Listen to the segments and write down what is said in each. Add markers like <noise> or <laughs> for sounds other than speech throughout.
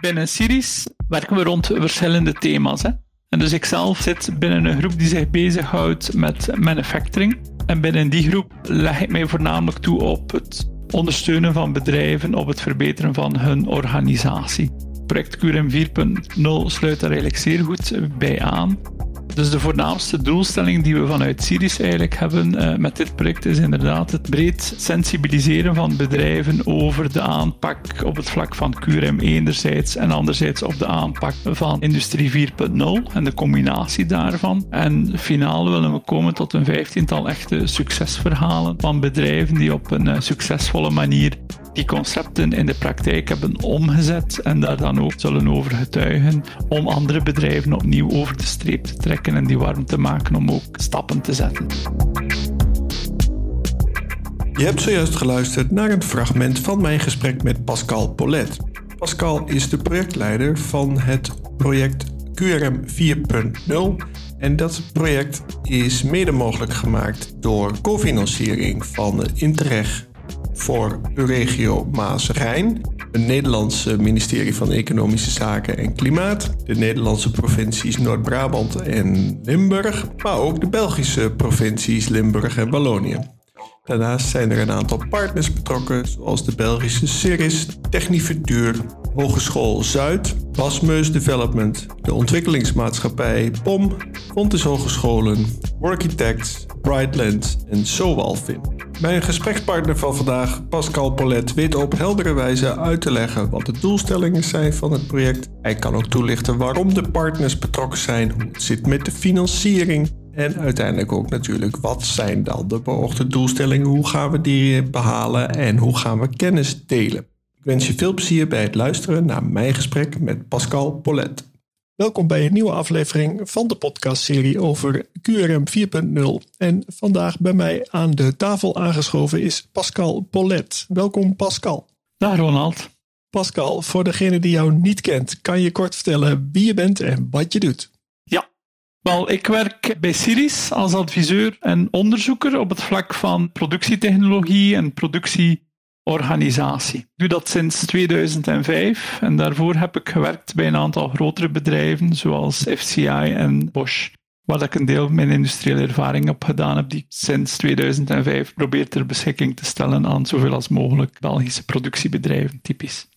Binnen Siris werken we rond verschillende thema's. Hè? En dus ik zelf zit binnen een groep die zich bezighoudt met manufacturing. En binnen die groep leg ik mij voornamelijk toe op het ondersteunen van bedrijven, op het verbeteren van hun organisatie. Project QRM 4.0 sluit daar eigenlijk zeer goed bij aan. Dus de voornaamste doelstelling die we vanuit Siris eigenlijk hebben uh, met dit project is inderdaad het breed sensibiliseren van bedrijven over de aanpak op het vlak van QRM enerzijds en anderzijds op de aanpak van Industrie 4.0 en de combinatie daarvan. En finaal willen we komen tot een vijftiental echte succesverhalen van bedrijven die op een uh, succesvolle manier die concepten in de praktijk hebben omgezet en daar dan ook zullen over getuigen om andere bedrijven opnieuw over de streep te trekken en die warm te maken om ook stappen te zetten. Je hebt zojuist geluisterd naar een fragment van mijn gesprek met Pascal Polet. Pascal is de projectleider van het project QRM 4.0 en dat project is mede mogelijk gemaakt door cofinanciering van Interreg voor regio Maas-Rijn, het Nederlandse ministerie van Economische Zaken en Klimaat, de Nederlandse provincies Noord-Brabant en Limburg, maar ook de Belgische provincies Limburg en Wallonië. Daarnaast zijn er een aantal partners betrokken, zoals de Belgische Ceris, Technifutur, Hogeschool Zuid, Basmeus Development, de ontwikkelingsmaatschappij POM, Fontes Hogescholen, Workitects, Brightland en Sowalfin. Mijn gesprekspartner van vandaag, Pascal Polet, weet op heldere wijze uit te leggen wat de doelstellingen zijn van het project. Hij kan ook toelichten waarom de partners betrokken zijn, hoe het zit met de financiering en uiteindelijk ook natuurlijk wat zijn dan de beoogde doelstellingen, hoe gaan we die behalen en hoe gaan we kennis delen. Ik wens je veel plezier bij het luisteren naar mijn gesprek met Pascal Polet. Welkom bij een nieuwe aflevering van de podcastserie over QRM 4.0. En vandaag bij mij aan de tafel aangeschoven is Pascal Polet. Welkom Pascal. Dag Ronald. Pascal, voor degene die jou niet kent, kan je kort vertellen wie je bent en wat je doet? Ja, wel, ik werk bij Siris als adviseur en onderzoeker op het vlak van productietechnologie en productie organisatie. Ik doe dat sinds 2005 en daarvoor heb ik gewerkt bij een aantal grotere bedrijven zoals FCI en Bosch, waar ik een deel van mijn industriële ervaring op gedaan heb, die ik sinds 2005 probeer ter beschikking te stellen aan zoveel als mogelijk Belgische productiebedrijven, typisch.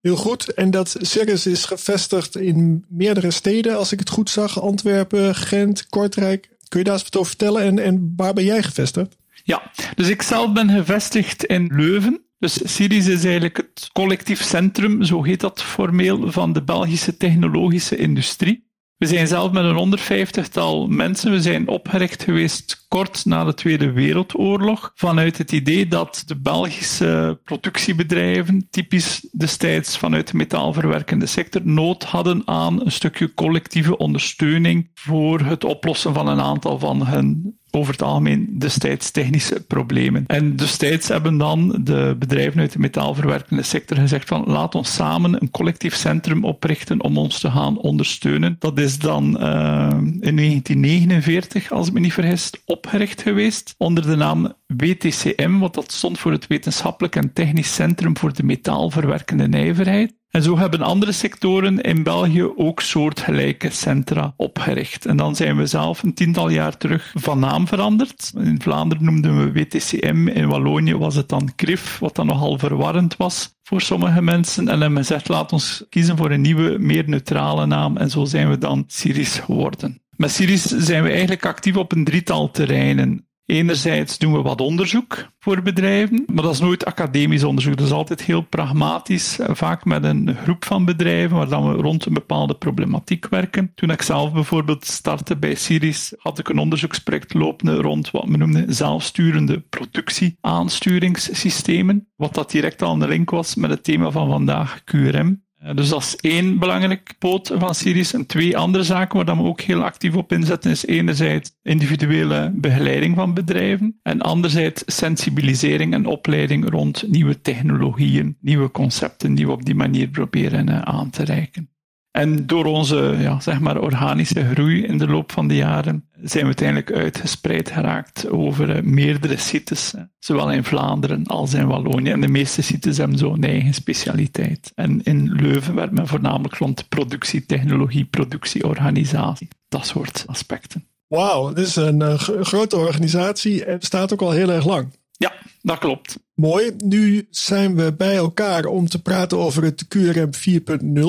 Heel goed. En dat Circus is gevestigd in meerdere steden, als ik het goed zag. Antwerpen, Gent, Kortrijk. Kun je daar eens wat over vertellen? En, en waar ben jij gevestigd? Ja, dus ik zelf ben gevestigd in Leuven. Dus Siris is eigenlijk het collectief centrum, zo heet dat formeel, van de Belgische technologische industrie. We zijn zelf met een 150-tal mensen. We zijn opgericht geweest kort na de Tweede Wereldoorlog. Vanuit het idee dat de Belgische productiebedrijven, typisch destijds vanuit de metaalverwerkende sector, nood hadden aan een stukje collectieve ondersteuning voor het oplossen van een aantal van hun over het algemeen destijds technische problemen. En destijds hebben dan de bedrijven uit de metaalverwerkende sector gezegd van laat ons samen een collectief centrum oprichten om ons te gaan ondersteunen. Dat is dan uh, in 1949, als ik me niet vergis, opgericht geweest onder de naam WTCM, wat dat stond voor het Wetenschappelijk en Technisch Centrum voor de Metaalverwerkende Nijverheid. En zo hebben andere sectoren in België ook soortgelijke centra opgericht. En dan zijn we zelf een tiental jaar terug van naam veranderd. In Vlaanderen noemden we WTCM, in Wallonië was het dan CRIF, wat dan nogal verwarrend was voor sommige mensen. En hebben gezegd, laat ons kiezen voor een nieuwe, meer neutrale naam. En zo zijn we dan Siris geworden. Met Siris zijn we eigenlijk actief op een drietal terreinen. Enerzijds doen we wat onderzoek voor bedrijven, maar dat is nooit academisch onderzoek. Dat is altijd heel pragmatisch, vaak met een groep van bedrijven waar dan we rond een bepaalde problematiek werken. Toen ik zelf bijvoorbeeld startte bij Siris, had ik een onderzoeksproject lopende rond wat we noemden zelfsturende productie-aansturingssystemen, wat dat direct al een link was met het thema van vandaag, QRM. Eh, dus dat is één belangrijk poot van Siris. En twee andere zaken waar we ook heel actief op inzetten is enerzijds individuele begeleiding van bedrijven en anderzijds sensibilisering en opleiding rond nieuwe technologieën, nieuwe concepten die we op die manier proberen eh, aan te reiken. En door onze ja, zeg maar organische groei in de loop van de jaren zijn we uiteindelijk uitgespreid geraakt over uh, meerdere sites, zowel in Vlaanderen als in Wallonië. En de meeste sites hebben zo'n eigen specialiteit. En in Leuven werd men voornamelijk rond productietechnologie, productieorganisatie, dat soort aspecten. Wauw, dit is een uh, grote organisatie en bestaat ook al heel erg lang. Ja, dat klopt. Mooi. Nu zijn we bij elkaar om te praten over het QRM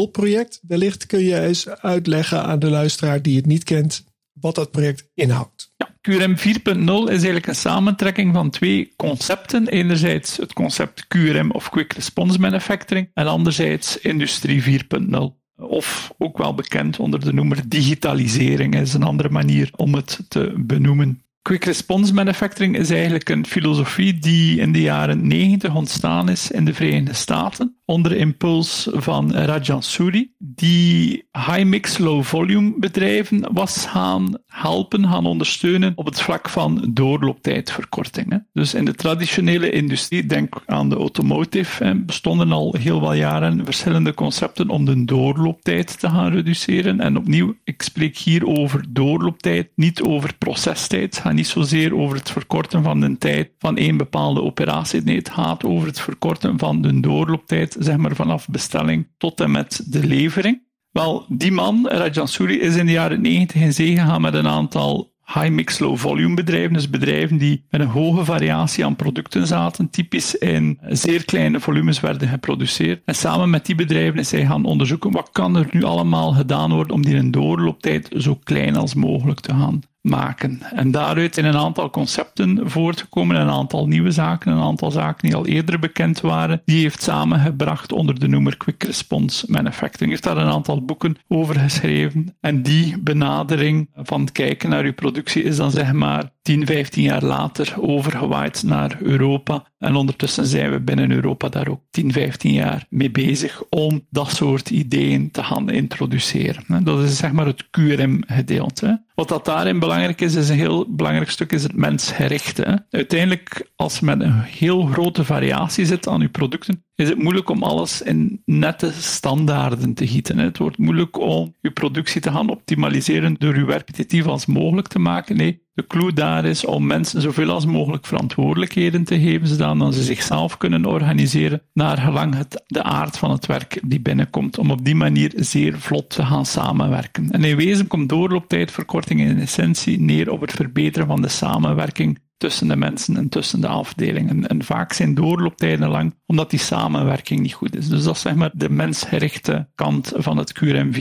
4.0 project. Wellicht kun je eens uitleggen aan de luisteraar die het niet kent wat dat project inhoudt. Ja, QRM 4.0 is eigenlijk een samentrekking van twee concepten. Enerzijds het concept QRM of Quick Response Manufacturing en anderzijds Industrie 4.0 of ook wel bekend onder de noemer digitalisering, is een andere manier om het te benoemen. Quick Response Manufacturing is eigenlijk een filosofie die in de jaren 90 ontstaan is in de Verenigde Staten onder impuls van Rajan Suri, die high-mix, low-volume bedrijven was gaan helpen, gaan ondersteunen op het vlak van doorlooptijdverkorting. Dus in de traditionele industrie, denk aan de automotive, bestonden al heel wat jaren verschillende concepten om de doorlooptijd te gaan reduceren. En opnieuw, ik spreek hier over doorlooptijd, niet over procestijd. Gaat niet zozeer over het verkorten van de tijd van één bepaalde operatie. Nee, het gaat over het verkorten van de doorlooptijd zeg maar vanaf bestelling tot en met de levering. Wel, die man, Rajan Suri, is in de jaren 90 in zee gegaan met een aantal high-mix, low-volume bedrijven. Dus bedrijven die met een hoge variatie aan producten zaten, typisch in zeer kleine volumes werden geproduceerd. En samen met die bedrijven is hij gaan onderzoeken wat kan er nu allemaal gedaan worden om die een doorlooptijd zo klein als mogelijk te gaan maken. En daaruit zijn een aantal concepten voortgekomen, een aantal nieuwe zaken, een aantal zaken die al eerder bekend waren. Die heeft samengebracht onder de noemer Quick Response Manufacturing. Heeft daar een aantal boeken over geschreven. En die benadering van kijken naar uw productie is dan zeg maar 10, 15 jaar later overgewaaid naar Europa. En ondertussen zijn we binnen Europa daar ook 10, 15 jaar mee bezig om dat soort ideeën te gaan introduceren. Dat is zeg maar het QRM-gedeelte. Wat dat daarin belangrijk is, is een heel belangrijk stuk, is het mensgerichte. Uiteindelijk, als met een heel grote variatie zit aan je producten, is het moeilijk om alles in nette standaarden te gieten. Het wordt moeilijk om je productie te gaan optimaliseren door je repetitief als mogelijk te maken. Nee, de clue daar is om mensen zoveel als mogelijk verantwoordelijkheden te geven, zodat ze zichzelf kunnen organiseren naar gelang het, de aard van het werk die binnenkomt, om op die manier zeer vlot te gaan samenwerken. En in wezen komt doorlooptijdverkorting in essentie neer op het verbeteren van de samenwerking tussen de mensen en tussen de afdelingen. En vaak zijn doorlooptijden lang, omdat die samenwerking niet goed is. Dus dat is zeg maar de mensgerichte kant van het QRM 4.0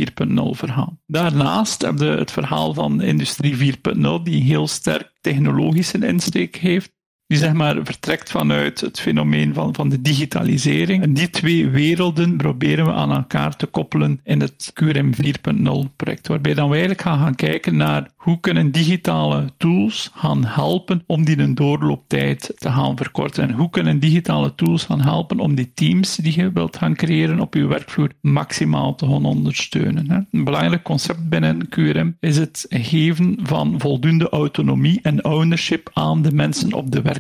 verhaal. Daarnaast heb je het verhaal van Industrie 4.0, die heel sterk technologische insteek heeft die zeg maar vertrekt vanuit het fenomeen van, van de digitalisering. En die twee werelden proberen we aan elkaar te koppelen in het QRM 4.0 project, waarbij dan we eigenlijk gaan, gaan kijken naar hoe kunnen digitale tools gaan helpen om die een doorlooptijd te gaan verkorten? En hoe kunnen digitale tools gaan helpen om die teams die je wilt gaan creëren op je werkvloer maximaal te gaan ondersteunen? Een belangrijk concept binnen QRM is het geven van voldoende autonomie en ownership aan de mensen op de werkvloer.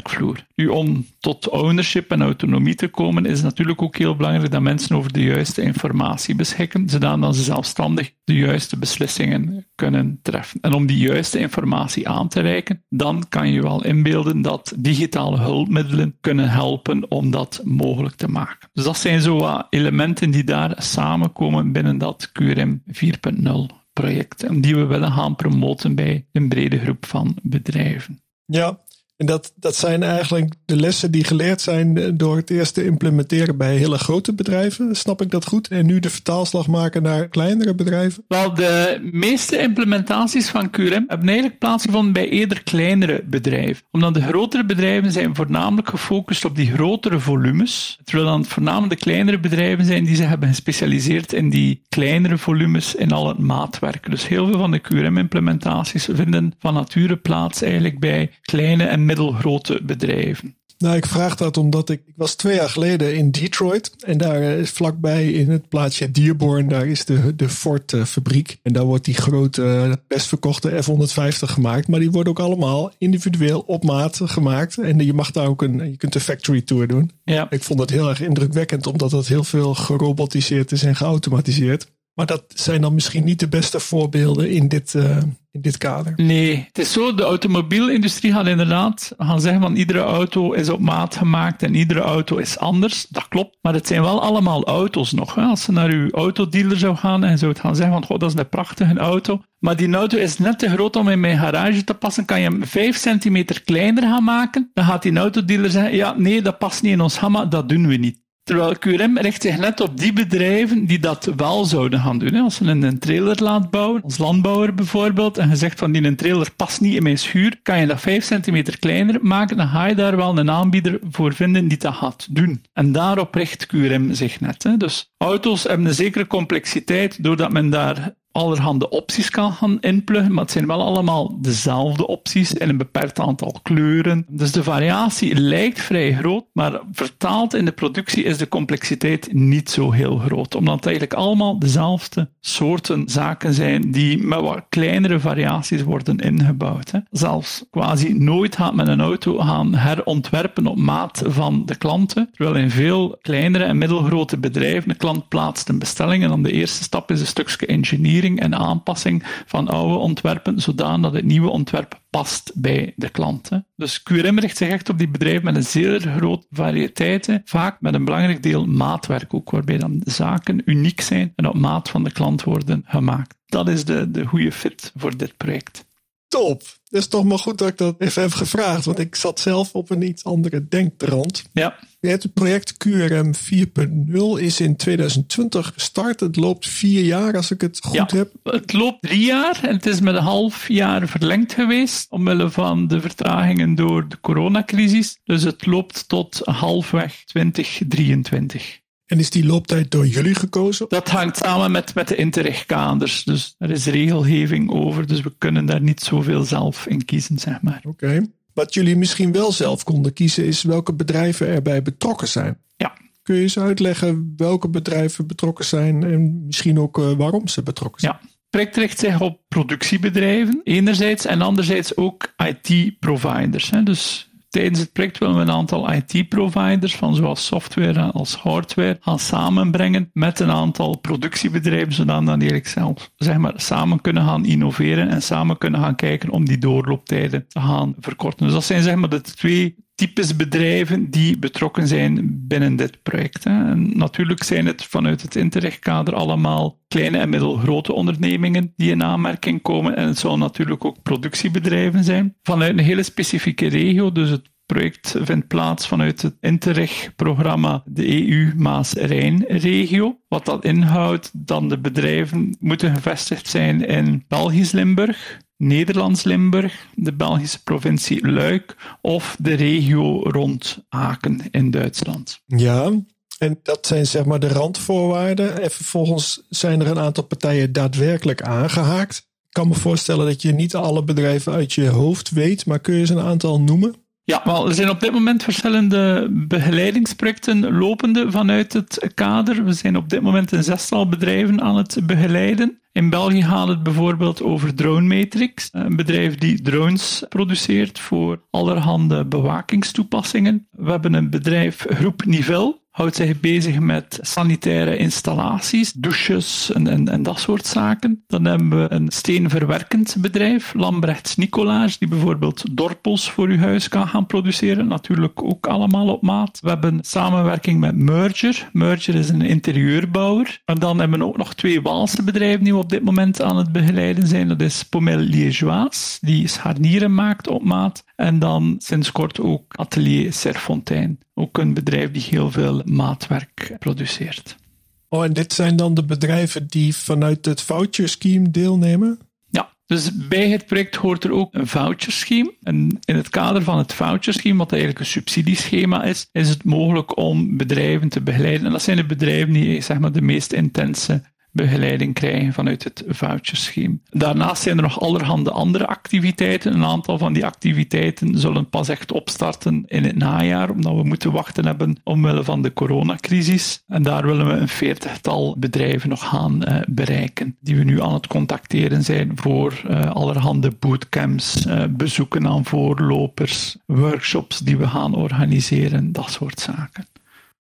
Nu, om tot ownership en autonomie te komen, is natuurlijk ook heel belangrijk dat mensen over de juiste informatie beschikken, zodat ze zelfstandig de juiste beslissingen kunnen treffen. En om die juiste informatie aan te reiken, dan kan je wel inbeelden dat digitale hulpmiddelen kunnen helpen om dat mogelijk te maken. Dus dat zijn zo wat elementen die daar samenkomen binnen dat QRM 4.0 project en die we willen gaan promoten bij een brede groep van bedrijven. Ja, en dat, dat zijn eigenlijk de lessen die geleerd zijn door het eerst te implementeren bij hele grote bedrijven. Snap ik dat goed? En nu de vertaalslag maken naar kleinere bedrijven? Wel, de meeste implementaties van QRM hebben eigenlijk plaatsgevonden bij eerder kleinere bedrijven. Omdat de grotere bedrijven zijn voornamelijk gefocust op die grotere volumes. Terwijl dan voornamelijk de kleinere bedrijven zijn die zich hebben gespecialiseerd in die kleinere volumes in al het maatwerk. Dus heel veel van de QRM-implementaties vinden van nature plaats eigenlijk bij kleine en middelgrote bedrijven? Nou, ik vraag dat omdat ik, ik was twee jaar geleden in Detroit. En daar is vlakbij in het plaatsje Dearborn, daar is de, de Ford fabriek. En daar wordt die grote, best verkochte F-150 gemaakt. Maar die worden ook allemaal individueel op maat gemaakt. En je mag daar ook een, je kunt een factory tour doen. Ja. Ik vond dat heel erg indrukwekkend, omdat dat heel veel gerobotiseerd is en geautomatiseerd. Maar dat zijn dan misschien niet de beste voorbeelden in dit, uh, in dit kader. Nee, het is zo, de automobielindustrie gaat inderdaad gaan zeggen van iedere auto is op maat gemaakt en iedere auto is anders. Dat klopt, maar het zijn wel allemaal auto's nog. Als je naar uw autodealer zou gaan en zou gaan zeggen van goh, dat is een prachtige auto, maar die auto is net te groot om in mijn garage te passen, kan je hem 5 centimeter kleiner gaan maken, dan gaat die autodealer zeggen, ja nee, dat past niet in ons gamma, dat doen we niet. Terwijl QRM richt zich net op die bedrijven die dat wel zouden gaan doen. Als je een trailer laat bouwen, als landbouwer bijvoorbeeld, en je zegt van die trailer past niet in mijn schuur, kan je dat 5 centimeter kleiner maken, dan ga je daar wel een aanbieder voor vinden die dat gaat doen. En daarop richt QRM zich net. Dus auto's hebben een zekere complexiteit doordat men daar allerhande opties kan gaan inpluggen, maar het zijn wel allemaal dezelfde opties in een beperkt aantal kleuren. Dus de variatie lijkt vrij groot, maar vertaald in de productie is de complexiteit niet zo heel groot, omdat het eigenlijk allemaal dezelfde soorten zaken zijn die met wat kleinere variaties worden ingebouwd. Hè. Zelfs quasi nooit gaat men een auto gaan herontwerpen op maat van de klanten, terwijl in veel kleinere en middelgrote bedrijven de klant plaatst een bestelling en dan de eerste stap is een stukje en aanpassing van oude ontwerpen, zodanig dat het nieuwe ontwerp past bij de klant. Dus QRM richt zich echt op die bedrijven met een zeer grote variëteit, vaak met een belangrijk deel maatwerk ook, waarbij dan zaken uniek zijn en op maat van de klant worden gemaakt. Dat is de, de goede fit voor dit project. Top. Het is toch maar goed dat ik dat even heb gevraagd, want ik zat zelf op een iets andere denktrand. Ja. Het project QRM 4.0 is in 2020 gestart. Het loopt vier jaar, als ik het goed ja, heb. Het loopt drie jaar en het is met een half jaar verlengd geweest, omwille van de vertragingen door de coronacrisis. Dus het loopt tot halfweg 2023. En is die looptijd door jullie gekozen? Dat hangt samen met, met de interregkaders. Dus er is regelgeving over, dus we kunnen daar niet zoveel zelf in kiezen, zeg maar. Oké. Wat jullie misschien wel zelf konden kiezen, is welke bedrijven erbij betrokken zijn. Ja. Kun je eens uitleggen welke bedrijven betrokken zijn en misschien ook uh, waarom ze betrokken zijn? Ja. Het project richt zich op productiebedrijven, enerzijds, en anderzijds ook IT-providers. Dus Tijdens het project willen we een aantal IT-providers, van zowel software als hardware, gaan samenbrengen met een aantal productiebedrijven, zodat dan eigenlijk zelf zeg maar, samen kunnen gaan innoveren en samen kunnen gaan kijken om die doorlooptijden te gaan verkorten. Dus dat zijn zeg maar de twee types bedrijven die betrokken zijn binnen dit project. En natuurlijk zijn het vanuit het Interreg-kader allemaal kleine en middelgrote ondernemingen die in aanmerking komen. En het zullen natuurlijk ook productiebedrijven zijn. Vanuit een hele specifieke regio, dus het project vindt plaats vanuit het Interreg-programma de EU-Maas-Rijn-regio. Wat dat inhoudt, dan de bedrijven moeten gevestigd zijn in Belgisch Limburg, Nederlands Limburg, de Belgische provincie Luik of de regio rond Aken in Duitsland. Ja, en dat zijn zeg maar de randvoorwaarden. En vervolgens zijn er een aantal partijen daadwerkelijk aangehaakt. Ik kan me voorstellen dat je niet alle bedrijven uit je hoofd weet, maar kun je ze een aantal noemen? Ja, wel, er zijn op dit moment verschillende begeleidingsprojecten lopende vanuit het kader. We zijn op dit moment een zestal bedrijven aan het begeleiden. In België gaat het bijvoorbeeld over Drone Matrix, een bedrijf die drones produceert voor allerhande bewakingstoepassingen. We hebben een bedrijf Groep Nivel, houdt zich bezig met sanitaire installaties, douches en, en, en, dat soort zaken. Dan hebben we een steenverwerkend bedrijf, Lambrechts Nicolaas, die bijvoorbeeld dorpels voor uw huis kan gaan produceren. Natuurlijk ook allemaal op maat. We hebben samenwerking met Merger. Merger is een interieurbouwer. En dan hebben we ook nog twee Waalse bedrijven die we op dit moment aan het begeleiden zijn. Dat is Pommel Liégeois, die scharnieren maakt op maat. En dan sinds kort ook Atelier Serfontein. Ook een bedrijf die heel veel maatwerk produceert. Oh, en dit zijn dan de bedrijven die vanuit het voucher scheme deelnemen? Ja, dus bij het project hoort er ook een voucher scheme. En in het kader van het voucher scheme, wat eigenlijk een subsidieschema is, is het mogelijk om bedrijven te begeleiden. En dat zijn de bedrijven die zeg maar, de meest intense begeleiding krijgen vanuit het voucherscheme. Daarnaast zijn er nog allerhande andere activiteiten. Een aantal van die activiteiten zullen pas echt opstarten in het najaar, omdat we moeten wachten hebben omwille van de coronacrisis. En daar willen we een veertigtal bedrijven nog gaan uh, bereiken, die we nu aan het contacteren zijn voor uh, allerhande bootcamps, uh, bezoeken aan voorlopers, workshops die we gaan organiseren, dat soort zaken.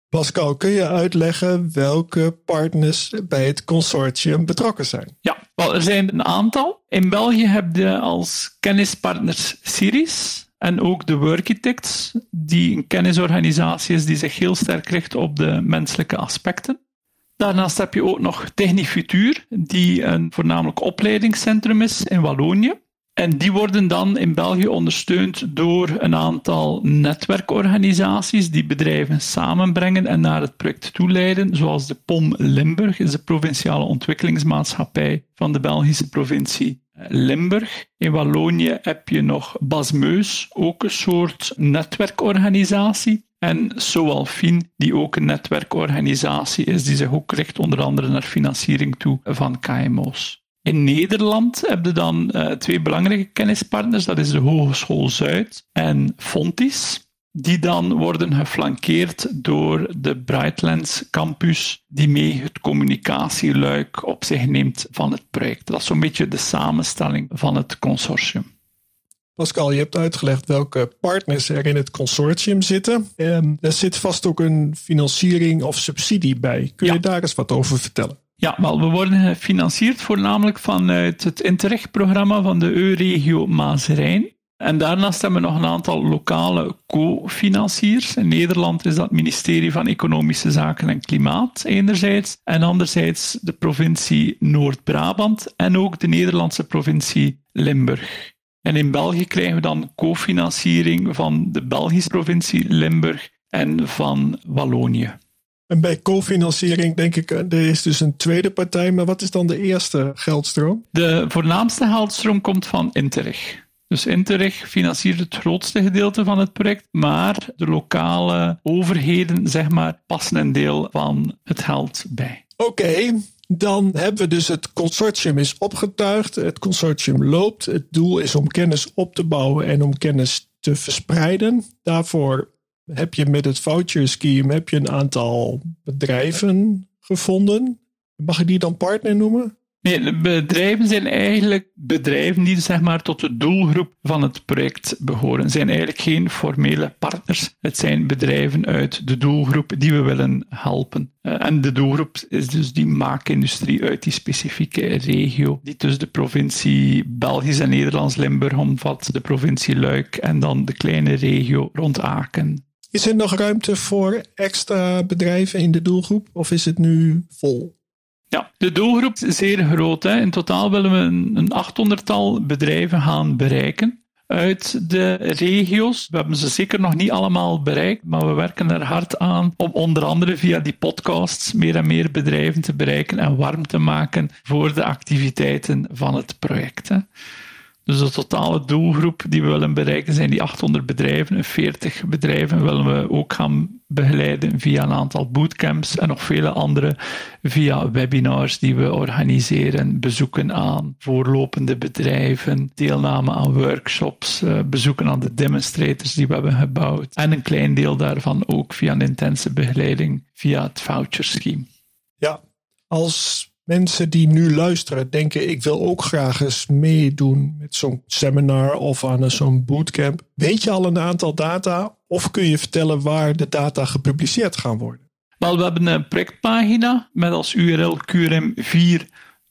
Pascal, kun je uitleggen welke partners bij het consortium betrokken zijn? Ja, wel, er zijn een aantal. In België heb je als kennispartners Siris en ook de Workitects, die een kennisorganisatie is die zich heel sterk richt op de menselijke aspecten. Daarnaast heb je ook nog Technifutur, die een voornamelijk opleidingscentrum is in Wallonië. En die worden dan in België ondersteund door een aantal netwerkorganisaties die bedrijven samenbrengen en naar het project toeleiden, zoals de POM Limburg, is de provinciale ontwikkelingsmaatschappij van de Belgische provincie Limburg. In Wallonië heb je nog Basmeus, ook een soort netwerkorganisatie. En Soalfin, die ook een netwerkorganisatie is, die zich ook richt onder andere naar financiering toe van KMO's. In Nederland heb je dan uh, twee belangrijke kennispartners. Dat is de Hogeschool Zuid en Fontis. Die dan worden geflankeerd door de Brightlands Campus, die mee het communicatieluik op zich neemt van het project. Dat is zo'n beetje de samenstelling van het consortium. Pascal, je hebt uitgelegd welke partners er in het consortium zitten. En er zit vast ook een financiering of subsidie bij. Kun je daar eens wat over vertellen? Ja, wel, we worden gefinancierd voornamelijk vanuit het Interreg-programma van de EU-regio Maas-Rijn. En daarnaast hebben we nog een aantal lokale co-financiers. In Nederland is dat het ministerie van Economische Zaken en Klimaat enerzijds, en anderzijds de provincie Noord-Brabant en ook de Nederlandse provincie Limburg. En in België krijgen we dan cofinanciering van de Belgische provincie Limburg en van Wallonië. En bij cofinanciering denk ik, er is dus een tweede partij, maar wat is dan de eerste geldstroom? De voornaamste geldstroom komt van Interreg. Dus Interreg financiert het grootste gedeelte van het project, maar de lokale overheden, zeg maar, passen een deel van het geld bij. Oké, dan hebben we dus het consortium is opgetuigd, het consortium loopt. Het doel is om kennis op te bouwen en om kennis te verspreiden. Daarvoor heb je met het voucher scheme heb je een aantal bedrijven gevonden. Mag je die dan partner noemen? Nee, bedrijven zijn eigenlijk bedrijven die zeg maar, tot de doelgroep van het project behoren. Zijn eigenlijk geen formele partners. Het zijn bedrijven uit de doelgroep die we willen helpen. Eh, en de doelgroep is dus die maakindustrie uit die specifieke regio, die tussen de provincie Belgisch en Nederlands-Limburg omvat, de provincie Luik en dan de kleine regio rond Aken. Is er nog ruimte voor extra bedrijven in de doelgroep of is het nu vol? Ja, de doelgroep is zeer groot. Hè. In totaal willen we een, een 800-tal bedrijven gaan bereiken uit de regio's. We hebben ze zeker nog niet allemaal bereikt, maar we werken er hard aan om onder andere via die podcasts meer en meer bedrijven te bereiken en warm te maken voor de activiteiten van het project. Hè. Dus de totale doelgroep die we willen bereiken zijn die 800 bedrijven. 40 bedrijven willen we ook gaan begeleiden via een aantal bootcamps en nog vele andere via webinars die we organiseren, bezoeken aan voorlopende bedrijven, deelname aan workshops, eh, bezoeken aan de demonstrators die we hebben gebouwd en een klein deel daarvan ook via een intense begeleiding via het voucher scheme. Ja, als mensen die nu luisteren denken: ik wil ook graag eens meedoen met zo'n seminar of aan zo'n bootcamp. Weet je al een aantal data of kun je vertellen waar de data gepubliceerd gaan worden? Wel, we hebben een projectpagina met als URL QRM4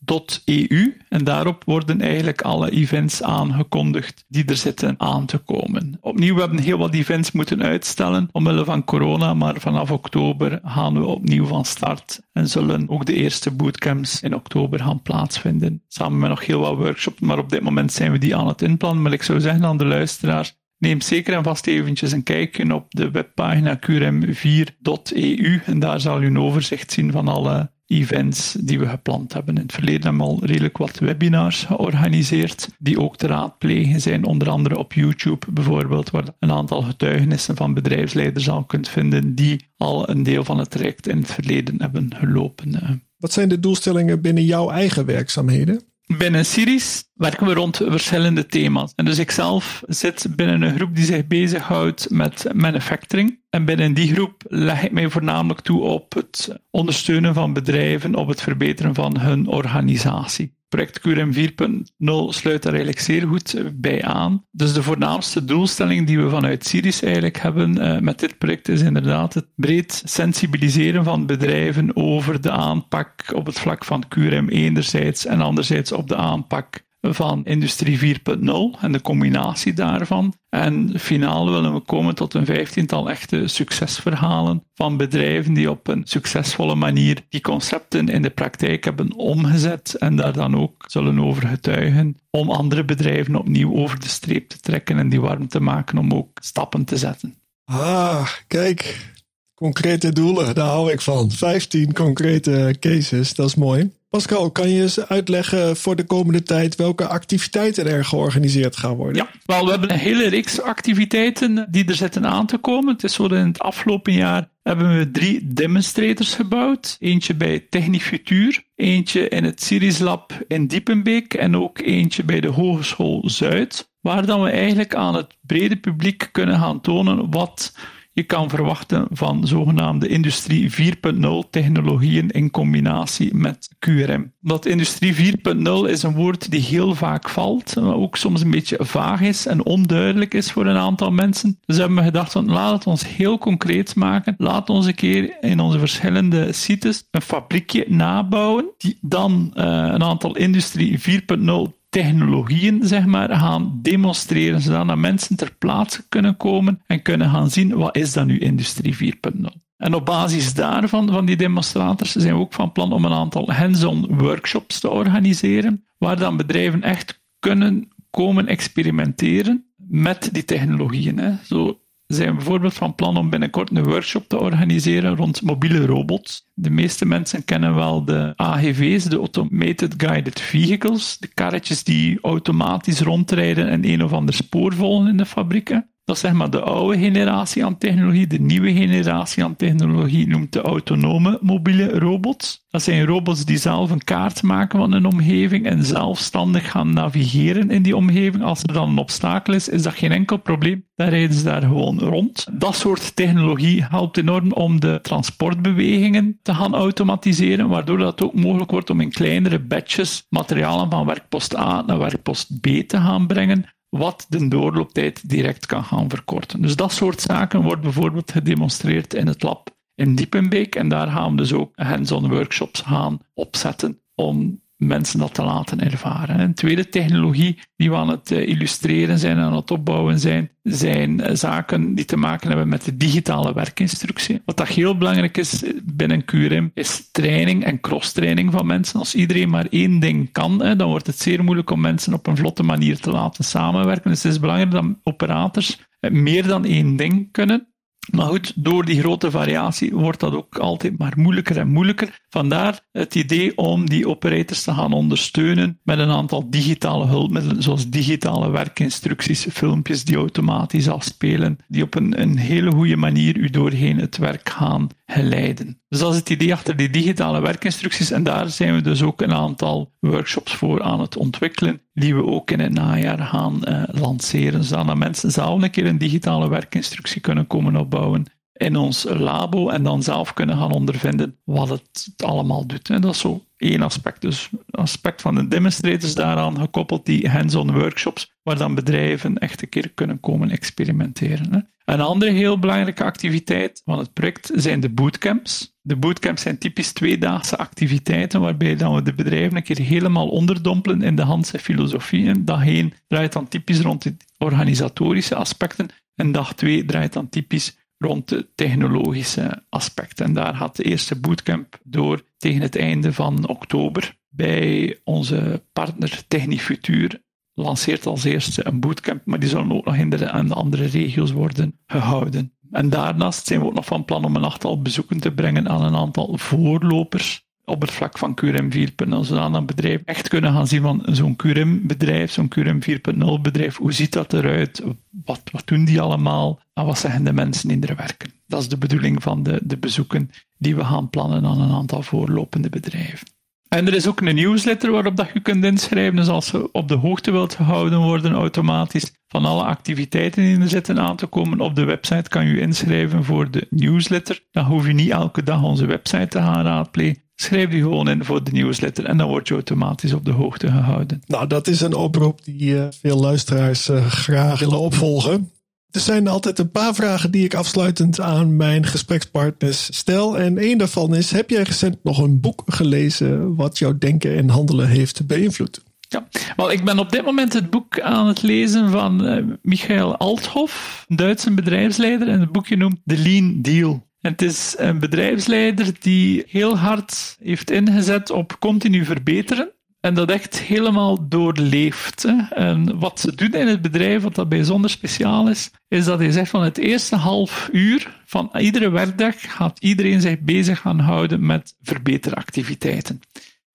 .eu en daarop worden eigenlijk alle events aangekondigd die er zitten aan te komen. Opnieuw, we hebben heel wat events moeten uitstellen omwille van corona, maar vanaf oktober gaan we opnieuw van start en zullen ook de eerste bootcamps in oktober gaan plaatsvinden. Samen met nog heel wat workshops, maar op dit moment zijn we die aan het inplannen. Maar ik zou zeggen aan de luisteraars, Neem zeker en vast eventjes een kijkje op de webpagina qrm4.eu en daar zal u een overzicht zien van alle events die we gepland hebben. In het verleden hebben we al redelijk wat webinars georganiseerd, die ook te raadplegen zijn, onder andere op YouTube bijvoorbeeld, waar een aantal getuigenissen van bedrijfsleiders al kunt vinden die al een deel van het traject in het verleden hebben gelopen. Wat zijn de doelstellingen binnen jouw eigen werkzaamheden? Binnen Siris werken we rond verschillende thema's. En dus ik zelf zit binnen een groep die zich bezighoudt met manufacturing. En binnen die groep leg ik mij voornamelijk toe op het ondersteunen van bedrijven, op het verbeteren van hun organisatie. Project QRM 4.0 sluit daar eigenlijk zeer goed bij aan. Dus de voornaamste doelstelling die we vanuit Siris eigenlijk hebben uh, met dit project is inderdaad het breed sensibiliseren van bedrijven over de aanpak op het vlak van QRM enerzijds en anderzijds op de aanpak van Industrie 4.0 en de combinatie daarvan. En finaal willen we komen tot een vijftiental echte succesverhalen van bedrijven die op een succesvolle manier die concepten in de praktijk hebben omgezet en daar dan ook zullen over getuigen om andere bedrijven opnieuw over de streep te trekken en die warm te maken om ook stappen te zetten. Ah, kijk, concrete doelen, daar hou ik van. 15 concrete cases, dat is mooi. Pascal, kan je eens uitleggen voor de komende tijd welke activiteiten er georganiseerd gaan worden? Ja, wel, we hebben een hele reeks activiteiten die er zitten aan te komen. Het is zo dat in het afgelopen jaar hebben we drie demonstrators gebouwd. Eentje bij Technifutuur, eentje in het Series Lab in Diepenbeek en ook eentje bij de Hogeschool Zuid. Waar dan we eigenlijk aan het brede publiek kunnen gaan tonen wat je kan verwachten van zogenaamde Industrie 4.0 technologieën in combinatie met QRM. Dat Industrie 4.0 is een woord die heel vaak valt, maar ook soms een beetje vaag is en onduidelijk is voor een aantal mensen. Dus hebben we gedacht, van, laat het ons heel concreet maken. Laat ons een keer in onze verschillende sites een fabriekje nabouwen, die dan uh, een aantal Industrie 4.0 technologieën zeg maar, gaan demonstreren, zodat mensen ter plaatse kunnen komen en kunnen gaan zien wat is dan nu Industrie 4.0. En op basis daarvan, van die demonstrators, zijn we ook van plan om een aantal hands-on workshops te organiseren, waar dan bedrijven echt kunnen komen experimenteren met die technologieën. Hè. Zo zijn bijvoorbeeld van plan om binnenkort een workshop te organiseren rond mobiele robots. De meeste mensen kennen wel de AGV's, de Automated Guided Vehicles, de karretjes die automatisch rondrijden en een of ander spoor volgen in de fabrieken. Dat is zeg maar de oude generatie aan technologie. De nieuwe generatie aan technologie noemt de autonome mobiele robots. Dat zijn robots die zelf een kaart maken van een omgeving en zelfstandig gaan navigeren in die omgeving. Als er dan een obstakel is, is dat geen enkel probleem. Dan rijden ze daar gewoon rond. Dat soort technologie helpt enorm om de transportbewegingen te gaan automatiseren, waardoor dat ook mogelijk wordt om in kleinere batches materialen van werkpost A naar werkpost B te gaan brengen wat de doorlooptijd direct kan gaan verkorten. Dus dat soort zaken wordt bijvoorbeeld gedemonstreerd in het lab in Diepenbeek en daar gaan we dus ook hands-on workshops gaan opzetten om mensen dat te laten ervaren. Een tweede technologie die we aan het eh, illustreren zijn en aan het opbouwen zijn, zijn eh, zaken die te maken hebben met de digitale werkinstructie. Wat dat heel belangrijk is binnen QRM, is training en cross-training van mensen. Als iedereen maar één ding kan, dan wordt het zeer moeilijk om mensen op een vlotte manier te laten samenwerken. Dus het is belangrijk dat operators eh, meer dan één ding kunnen. Maar goed, door die grote variatie wordt dat ook altijd maar moeilijker en moeilijker. Vandaar het idee om die operators te gaan ondersteunen met een aantal digitale hulpmiddelen, zoals digitale werkinstructies, filmpjes die automatisch afspelen, die op een, een hele goede manier u doorheen het werk gaan geleiden. Dus dat is het idee achter die digitale werkinstructies en daar zijn we dus ook een aantal workshops voor aan het ontwikkelen, die we ook in het najaar gaan uh, lanceren, zodat mensen zelf een keer een digitale werkinstructie kunnen komen opbouwen in ons labo en dan zelf kunnen gaan ondervinden wat het allemaal doet. En dat is zo één aspect. Dus aspect van de demonstrators daaraan gekoppeld, die hands-on workshops, waar dan bedrijven echt een keer kunnen komen experimenteren. Een andere heel belangrijke activiteit van het project zijn de bootcamps. De bootcamps zijn typisch tweedaagse activiteiten waarbij dan we de bedrijven een keer helemaal onderdompelen in de Handse filosofie. En dag 1 draait dan typisch rond de organisatorische aspecten en dag 2 draait dan typisch rond de technologische aspecten. En daar gaat de eerste bootcamp door tegen het einde van oktober bij onze partner Technifutuur lanceert als eerste een bootcamp, maar die zullen ook nog in de, andere regio's worden gehouden. En daarnaast zijn we ook nog van plan om een aantal bezoeken te brengen aan een aantal voorlopers op het vlak van QRM 4.0, zodat een bedrijf echt kunnen gaan zien van zo'n QRM-bedrijf, zo'n QRM 4.0 bedrijf, hoe ziet dat eruit, wat, wat doen die allemaal en wat zeggen de mensen in er werken. Dat is de bedoeling van de, de bezoeken die we gaan plannen aan een aantal voorlopende bedrijven. En er is ook een newsletter waarop dat je kunt inschrijven. Dus als je op de hoogte wilt gehouden worden automatisch van alle activiteiten die er zitten aan te komen op de website, kan je inschrijven voor de newsletter. Dan hoef je niet elke dag onze website te gaan raadplegen. schrijf die gewoon in voor de nieuwsletter en dan word je automatisch op de hoogte gehouden. Nou, dat is een oproep die uh, veel luisteraars uh, graag willen opvolgen. Er zijn altijd een paar vragen die ik afsluitend aan mijn gesprekspartners stel. En één daarvan is: heb jij recent nog een boek gelezen wat jouw denken en handelen heeft beïnvloed? Ja, wel, ik ben op dit moment het boek aan het lezen van uh, Michael Althoff, Duitse bedrijfsleider. En het boekje noemt The Lean Deal. En het is een bedrijfsleider die heel hard heeft ingezet op continu verbeteren. En dat echt helemaal doorleeft. En wat ze doen in het bedrijf, wat dat bijzonder speciaal is, is dat hij zegt van het eerste half uur van iedere werkdag gaat iedereen zich bezig gaan houden met verbeteractiviteiten.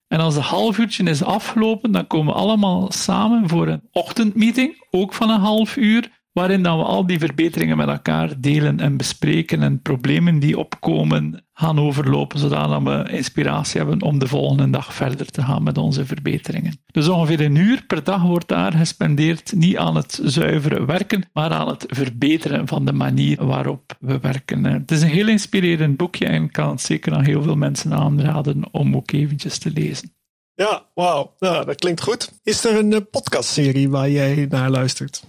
En als de half uurtje is afgelopen, dan komen we allemaal samen voor een ochtendmeeting, ook van een half uur, waarin dan we al die verbeteringen met elkaar delen en bespreken en problemen die opkomen gaan overlopen, zodat we inspiratie hebben om de volgende dag verder te gaan met onze verbeteringen. Dus ongeveer een uur per dag wordt daar gespendeerd, niet aan het zuivere werken, maar aan het verbeteren van de manier waarop we werken. Het is een heel inspirerend boekje en ik kan het zeker aan heel veel mensen aanraden om ook eventjes te lezen. Ja, wauw. Nou, dat klinkt goed. Is er een eh, podcastserie waar jij naar luistert?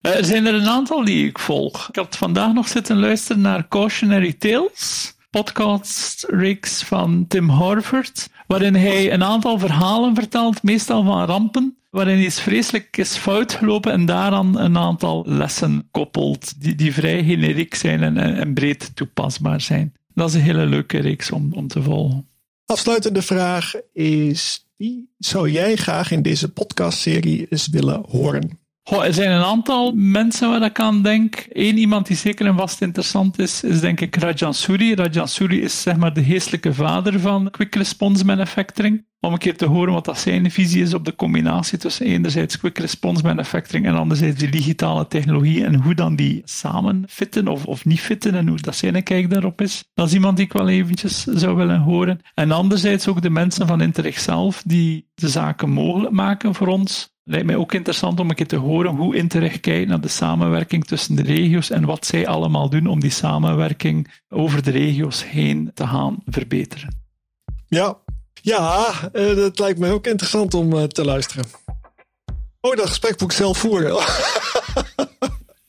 Eh, er zijn er een aantal die ik volg. Ik had vandaag nog zitten luisteren naar Cautionary Tales, podcast reeks van Tim Harford, waarin hij een aantal verhalen vertelt, meestal van rampen, waarin iets vreselijk is fout gelopen en daaraan een aantal lessen koppelt, die, die vrij generiek zijn en, en breed toepasbaar zijn. Dat is een hele leuke reeks om, om te volgen. Afsluitende vraag is: wie zou jij graag in deze podcastserie eens willen horen? Er zijn een aantal mensen waar ik aan denk. Eén iemand die zeker en vast interessant is, is denk ik Rajan Suri. Rajan Suri is zeg maar de geestelijke vader van Quick Response Manufacturing. Om een keer te horen wat dat zijn visie is op de combinatie tussen enerzijds Quick Response Manufacturing en anderzijds die digitale technologie en hoe dan die samen fitten of, of niet fitten en hoe dat zijn kijk daarop is. Dat is iemand die ik wel eventjes zou willen horen. En anderzijds ook de mensen van Interreg zelf die de zaken mogelijk maken voor ons lijkt mij ook interessant om een keer te horen hoe Interreg kijkt naar de samenwerking tussen de regio's en wat zij allemaal doen om die samenwerking over de regio's heen te gaan verbeteren. Ja, ja uh, dat lijkt mij ook interessant om uh, te luisteren. Oh, dat gesprek moet ik zelf voeren. <laughs>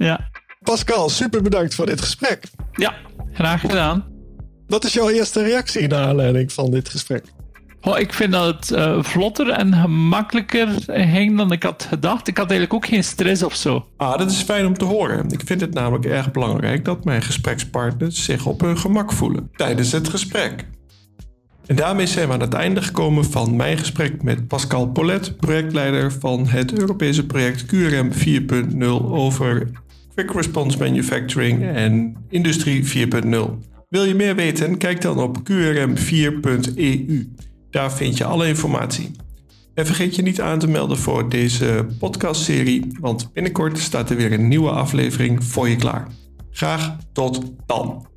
ja. Pascal, super bedankt voor dit gesprek. Ja, graag gedaan. Wat is jouw eerste reactie naar aanleiding van dit gesprek? Oh, ik vind dat het uh, vlotter en gemakkelijker ging dan ik had gedacht. Ik had eigenlijk ook geen stress of zo. Ah, dat is fijn om te horen. Ik vind het namelijk erg belangrijk dat mijn gesprekspartners zich op hun gemak voelen tijdens het gesprek. En daarmee zijn we aan het einde gekomen van mijn gesprek met Pascal Polet, projectleider van het Europese project QRM 4.0 over Quick Response Manufacturing en Industrie 4.0. Wil je meer weten? Kijk dan op qrm4.eu. Daar vind je alle informatie. En vergeet je niet aan te melden voor deze podcastserie, want binnenkort staat er weer een nieuwe aflevering voor je klaar. Graag tot dan.